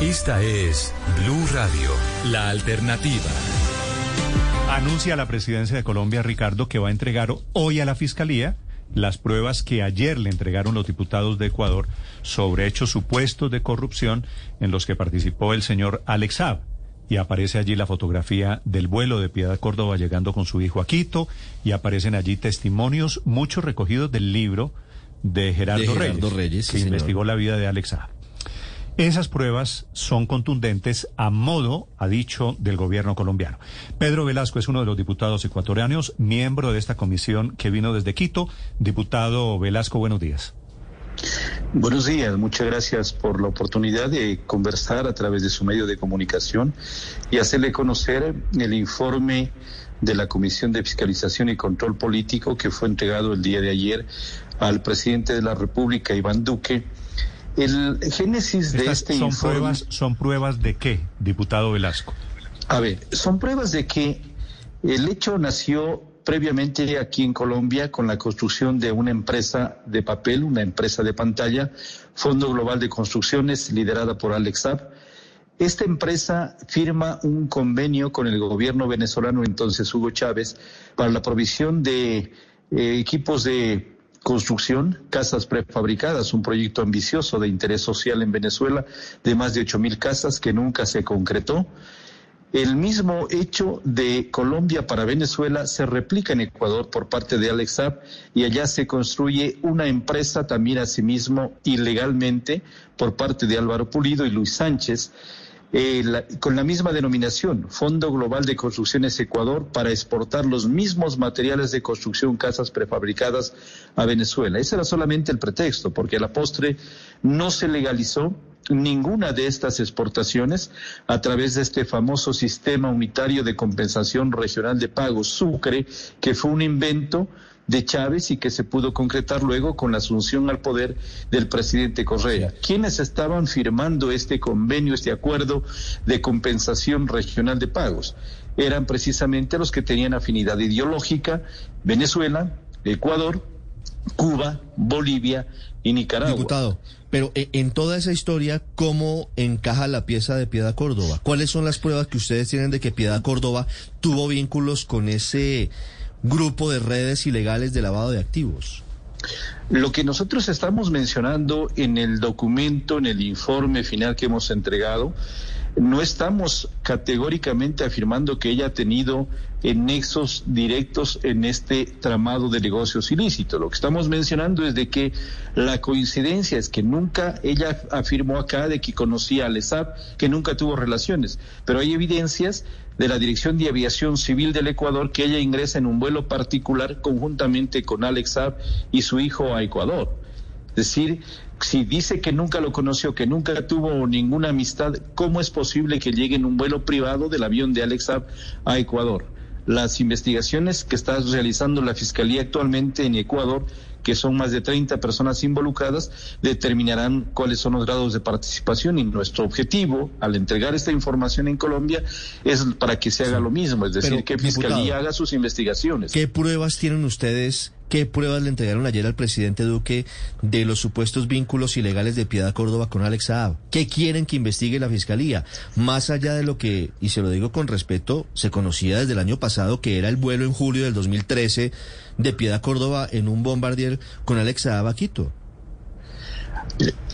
Esta es Blue Radio, la alternativa. Anuncia la presidencia de Colombia, Ricardo, que va a entregar hoy a la Fiscalía las pruebas que ayer le entregaron los diputados de Ecuador sobre hechos supuestos de corrupción en los que participó el señor Alex Saab. Y aparece allí la fotografía del vuelo de Piedad Córdoba llegando con su hijo a Quito y aparecen allí testimonios, muchos recogidos del libro de Gerardo, Reyes, que investigó la vida de Alex Saab. Esas pruebas son contundentes a modo, ha dicho, del gobierno colombiano. Pedro Velasco es uno de los diputados ecuatorianos, miembro de esta comisión que vino desde Quito. Diputado Velasco, buenos días. Buenos días, muchas gracias por la oportunidad de conversar a través de su medio de comunicación y hacerle conocer el informe de la Comisión de Fiscalización y Control Político que fue entregado el día de ayer al presidente de la República, Iván Duque el génesis de este son informe... Pruebas, ¿Son pruebas de qué, diputado Velasco? A ver, son pruebas de que el hecho nació previamente aquí en Colombia con la construcción de una empresa de papel, una empresa de pantalla, Fondo Global de Construcciones, liderada por Alex Saab. Esta empresa firma un convenio con el gobierno venezolano, entonces Hugo Chávez, para la provisión de eh, equipos de construcción, casas prefabricadas, un proyecto ambicioso de interés social en Venezuela de más de ocho mil casas que nunca se concretó. El mismo hecho de Colombia para Venezuela se replica en Ecuador por parte de Alex Saab y allá se construye una empresa también asimismo ilegalmente por parte de Álvaro Pulido y Luis Sánchez eh, con la misma denominación, Fondo Global de Construcciones Ecuador, para exportar los mismos materiales de construcción, casas prefabricadas a Venezuela. Ese era solamente el pretexto, porque a la postre no se legalizó ninguna de estas exportaciones a través de este famoso sistema unitario de compensación regional de pagos, Sucre, que fue un invento de Chávez y que se pudo concretar luego con la asunción al poder del presidente Correa. ¿Quiénes estaban firmando este convenio, este acuerdo de compensación regional de pagos? Eran precisamente los que tenían afinidad ideológica, Venezuela, Ecuador, Cuba, Bolivia y Nicaragua. Diputado, pero eh, en toda esa historia, ¿cómo encaja la pieza de Piedad Córdoba? ¿Cuáles son las pruebas que ustedes tienen de que Piedad Córdoba tuvo vínculos con ese grupo de redes ilegales de lavado de activos. Lo que nosotros estamos mencionando en el documento, en el informe final que hemos entregado, no estamos categóricamente afirmando que ella ha tenido nexos directos en este tramado de negocios ilícitos. Lo que estamos mencionando es de que la coincidencia es que nunca ella afirmó acá de que conocía a Lesab, que nunca tuvo relaciones, pero hay evidencias de la Dirección de Aviación Civil del Ecuador que ella ingresa en un vuelo particular conjuntamente con Alex Saab y su hijo a Ecuador. Es decir, si dice que nunca lo conoció, que nunca tuvo ninguna amistad, ¿cómo es posible que llegue en un vuelo privado del avión de Alex a Ecuador? Las investigaciones que está realizando la Fiscalía actualmente en Ecuador que son más de 30 personas involucradas, determinarán cuáles son los grados de participación y nuestro objetivo al entregar esta información en Colombia es para que se haga lo mismo, es decir, que Fiscalía haga sus investigaciones. ¿Qué pruebas tienen ustedes ¿Qué pruebas le entregaron ayer al presidente Duque de los supuestos vínculos ilegales de Piedad Córdoba con Alex Saab? ¿Qué quieren que investigue la Fiscalía? Más allá de lo que, y se lo digo con respeto, se conocía desde el año pasado que era el vuelo en julio del 2013 de Piedad Córdoba en un bombardier con Alex Saab a Quito.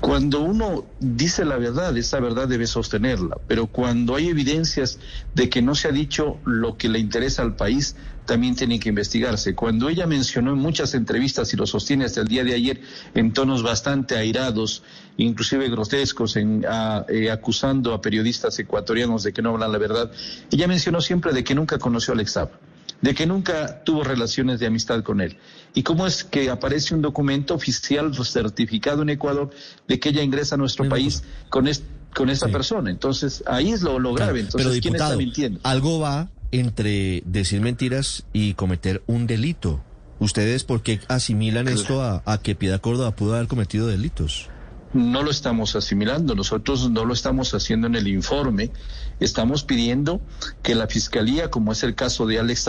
Cuando uno dice la verdad, esa verdad debe sostenerla, pero cuando hay evidencias de que no se ha dicho lo que le interesa al país, también tiene que investigarse. Cuando ella mencionó en muchas entrevistas y lo sostiene hasta el día de ayer en tonos bastante airados, inclusive grotescos, en, eh, acusando a periodistas ecuatorianos de que no hablan la verdad, ella mencionó siempre de que nunca conoció a Alex Saab de que nunca tuvo relaciones de amistad con él. ¿Y cómo es que aparece un documento oficial certificado en Ecuador de que ella ingresa a nuestro país con, con esta persona? Entonces, ahí es lo, lo grave. Entonces, ¿quién está mintiendo? Algo va entre decir mentiras y cometer un delito. ¿Ustedes por qué asimilan esto a, a que Piedad Córdoba pudo haber cometido delitos? No lo estamos asimilando, nosotros no lo estamos haciendo en el informe, estamos pidiendo que la Fiscalía, como es el caso de Alex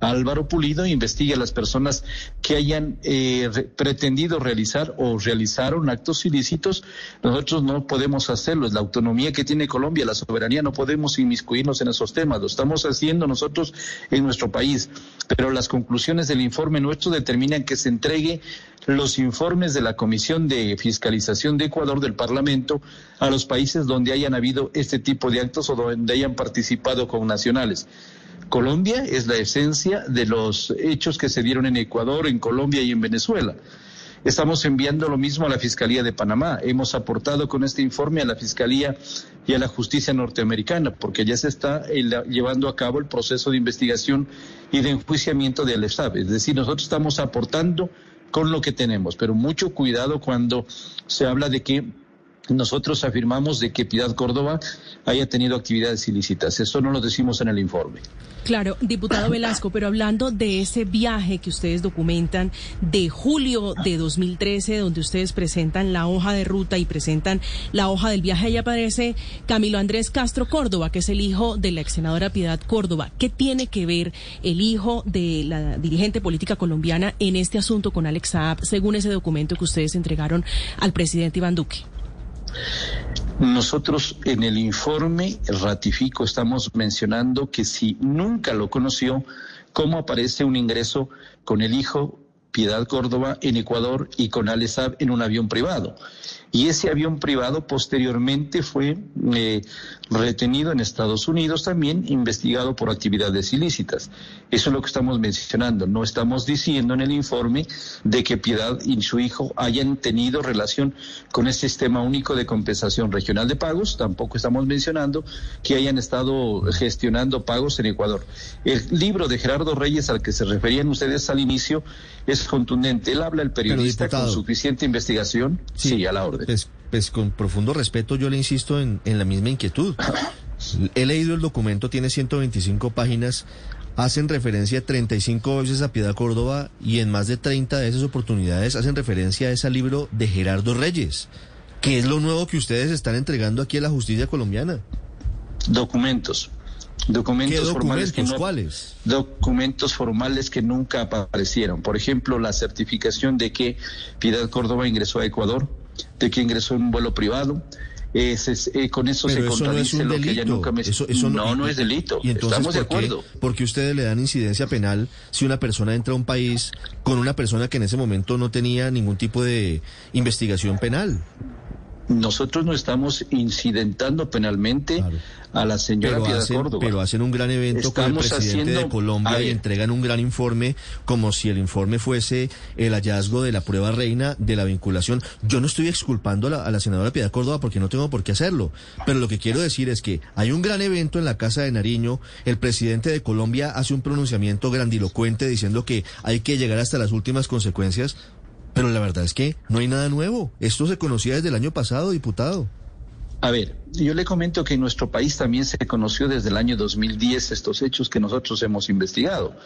Álvaro Pulido investigue a las personas que hayan eh, pretendido realizar o realizaron actos ilícitos. Nosotros no podemos hacerlo, es la autonomía que tiene Colombia, la soberanía, no podemos inmiscuirnos en esos temas, lo estamos haciendo nosotros en nuestro país, pero las conclusiones del informe nuestro determinan que se entregue los informes de la Comisión de Fiscalización de Ecuador del Parlamento a los países donde hayan habido este tipo de actos o donde hayan participado con nacionales. Colombia es la esencia de los hechos que se dieron en Ecuador, en Colombia y en Venezuela. Estamos enviando lo mismo a la Fiscalía de Panamá. Hemos aportado con este informe a la Fiscalía y a la justicia norteamericana, porque ya se está eh, llevando a cabo el proceso de investigación y de enjuiciamiento de Alefsab. Es decir, nosotros estamos aportando con lo que tenemos, pero mucho cuidado cuando se habla de que nosotros afirmamos de que Piedad Córdoba haya tenido actividades ilícitas. Eso no lo decimos en el informe. Claro, diputado Velasco, pero hablando de ese viaje que ustedes documentan de julio de 2013, donde ustedes presentan la hoja de ruta y presentan la hoja del viaje, ahí aparece Camilo Andrés Castro Córdoba, que es el hijo de la ex senadora Piedad Córdoba. ¿Qué tiene que ver el hijo de la dirigente política colombiana en este asunto con Alex Saab, según ese documento que ustedes entregaron al presidente Iván Duque? Nosotros en el informe, ratifico, estamos mencionando que si nunca lo conoció, cómo aparece un ingreso con el hijo Piedad Córdoba en Ecuador y con Alesab en un avión privado. Y ese avión privado posteriormente fue eh, retenido en Estados Unidos también, investigado por actividades ilícitas. Eso es lo que estamos mencionando. No estamos diciendo en el informe de que Piedad y su hijo hayan tenido relación con el sistema único de compensación regional de pagos. Tampoco estamos mencionando que hayan estado gestionando pagos en Ecuador. El libro de Gerardo Reyes al que se referían ustedes al inicio es contundente. Él habla el periodista con suficiente investigación. sí a la orden. Pues, pues, con profundo respeto yo le insisto en, en la misma inquietud. He leído el documento, tiene 125 páginas, hacen referencia 35 veces a Piedad Córdoba y en más de 30 de esas oportunidades hacen referencia a ese libro de Gerardo Reyes. ¿Qué es lo nuevo que ustedes están entregando aquí a la justicia colombiana? Documentos. Documentos, formales que ¿Cuáles? Documentos formales que nunca aparecieron. Por ejemplo, la certificación de que Piedad Córdoba ingresó a Ecuador, de que ingresó en un vuelo privado. Eh, con eso se contradice lo que ella nunca me... Eso, no, no, es delito. ¿Y entonces, Estamos de acuerdo. ¿Por qué ustedes le dan incidencia penal si una persona entra a un país con una persona que en ese momento no tenía ningún tipo de investigación penal? Nosotros no estamos incidentando penalmente a la señora pero Piedad Córdoba. Pero hacen un gran evento con el presidente de Colombia y entregan un gran informe como si el informe fuese el hallazgo de la prueba reina de la vinculación. Yo no estoy exculpando a la, a la senadora Piedad Córdoba porque no tengo por qué hacerlo, pero lo que quiero decir es que hay un gran evento en la Casa de Nariño, el presidente de Colombia hace un pronunciamiento grandilocuente diciendo que hay que llegar hasta las últimas consecuencias. Pero la verdad es que no hay nada nuevo. Esto se conocía desde el año pasado, diputado. A ver, yo le comento que en nuestro país también se conoció desde el año 2010 estos hechos que nosotros hemos investigado.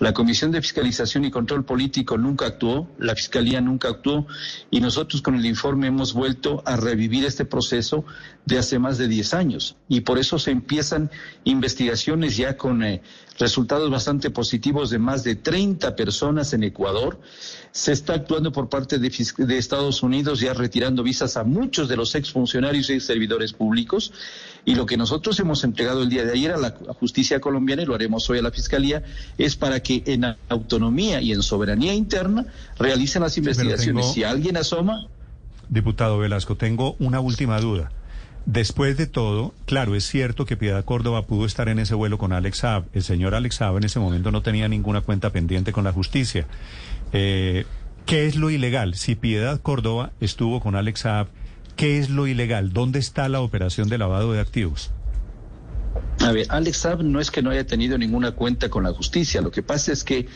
La Comisión de Fiscalización y Control Político nunca actuó, la Fiscalía nunca actuó y nosotros con el informe hemos vuelto a revivir este proceso de hace más de 10 años y por eso se empiezan investigaciones ya con eh, resultados bastante positivos de más de 30 personas en Ecuador. Se está actuando por parte de, de Estados Unidos ya retirando visas a muchos de los exfuncionarios y servidores públicos. Y lo que nosotros hemos entregado el día de ayer a la justicia colombiana y lo haremos hoy a la Fiscalía es para que en autonomía y en soberanía interna realicen las investigaciones. si alguien asoma. Diputado Velasco, tengo una última duda. Después de todo, claro, es cierto que Piedad Córdoba pudo estar en ese vuelo con Alex Saab. El señor Alex Saab en ese momento no tenía ninguna cuenta pendiente con la justicia. Eh, ¿Qué es lo ilegal? Si Piedad Córdoba estuvo con Alex Saab, ¿qué es lo ilegal? ¿Dónde está la operación de lavado de activos? A ver, Alex Saab no es que no haya tenido ninguna cuenta con la justicia. Lo que pasa es que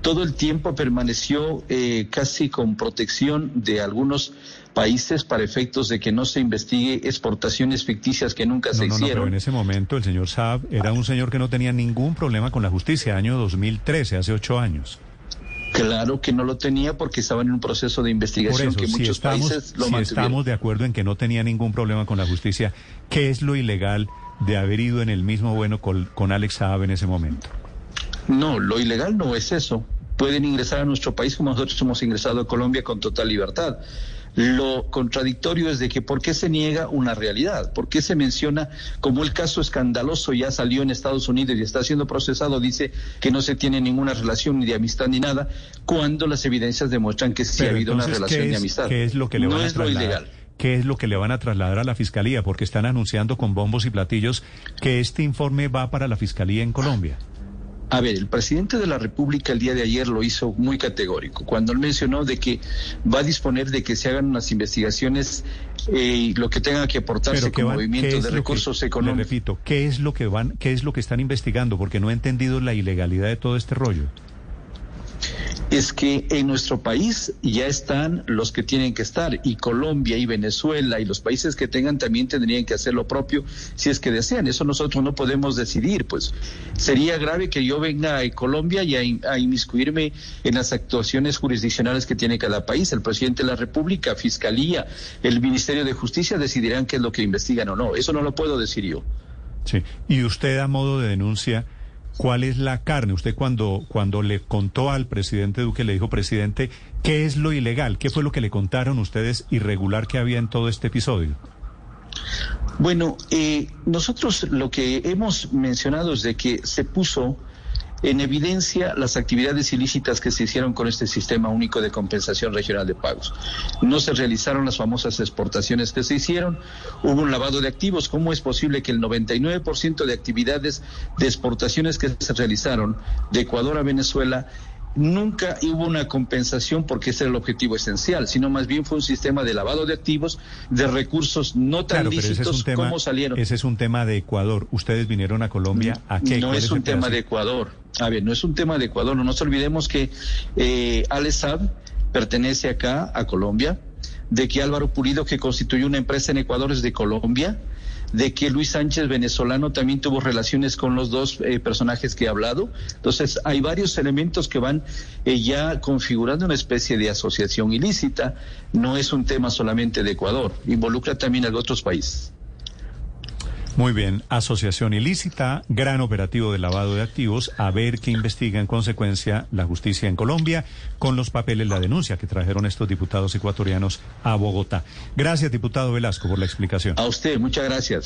todo el tiempo permaneció eh, casi con protección de algunos países para efectos de que no se investigue exportaciones ficticias que nunca se hicieron. pero en ese momento el señor Saab era un señor que no tenía ningún problema con la justicia, año 2013, hace ocho años. Claro que no lo tenía porque estaba en un proceso de investigación que muchos países lo si estamos de acuerdo en que no tenía ningún problema con la justicia, ¿qué es lo ilegal de haber ido en el mismo bueno con, con Alex Saab en ese momento? No, lo ilegal no es eso. Pueden ingresar a nuestro país como nosotros hemos ingresado a Colombia con total libertad. Lo contradictorio es de que por qué se niega una realidad, por qué se menciona como el caso escandaloso ya salió en Estados Unidos y está siendo procesado, dice que no se tiene ninguna relación ni de amistad ni nada, cuando las evidencias demuestran que sí ha habido una relación de amistad. ¿Qué es lo que le van a trasladar? ¿Qué es lo que le van a trasladar a la Fiscalía? Porque están anunciando con bombos y platillos que este informe va para la Fiscalía en Colombia. A ver, el presidente de la República el día de ayer lo hizo muy categórico cuando él mencionó de que va a disponer de que se hagan unas investigaciones eh, y lo que tenga que aportarse como movimiento de recursos económicos. Le repito, ¿qué es lo que van, qué es lo que están investigando? Porque no he entendido la ilegalidad de todo este rollo es que en nuestro país ya están los que tienen que estar y Colombia y Venezuela y los países que tengan también tendrían que hacer lo propio si es que desean. Eso nosotros no podemos decidir, pues sería grave que yo venga a Colombia y a, inmiscuirme en las actuaciones jurisdiccionales que tiene cada país. El presidente de la República, Fiscalía, el Ministerio de Justicia decidirán qué es lo que investigan o no. Eso no lo puedo decir yo. Sí. Y usted a modo de denuncia ¿Cuál es la carne? Usted cuando, cuando le contó al presidente Duque, le dijo, presidente, ¿qué es lo ilegal? ¿Qué fue lo que le contaron ustedes irregular que había en todo este episodio? Bueno, eh, nosotros lo que hemos mencionado es de que se puso en evidencia las actividades ilícitas que se hicieron con este sistema único de compensación regional de pagos. No se realizaron las famosas exportaciones que se hicieron, hubo un lavado de activos. ¿Cómo es posible que el 99% de actividades de exportaciones que se realizaron de Ecuador a Venezuela nunca hubo una compensación porque ese era el objetivo esencial, sino más bien fue un sistema de lavado de activos, de recursos no tan lícitos como salieron. Ese es un tema de Ecuador. Ustedes vinieron a Colombia a qué? No es un tema de Ecuador. A ver, no es un tema de Ecuador. No nos olvidemos que eh, pertenece acá a Colombia, de que Álvaro Pulido, que constituyó una empresa en Ecuador, es de Colombia de que Luis Sánchez venezolano también tuvo relaciones con los dos eh, personajes que he hablado. Entonces, hay varios elementos que van eh, ya configurando una especie de asociación ilícita. No es un tema solamente de Ecuador, involucra también a otros países. Muy bien, asociación ilícita, gran operativo de lavado de activos, a ver qué investiga en consecuencia la justicia en Colombia con los papeles, la denuncia que trajeron estos diputados ecuatorianos a Bogotá. Gracias, diputado Velasco, por la explicación. A usted, muchas gracias.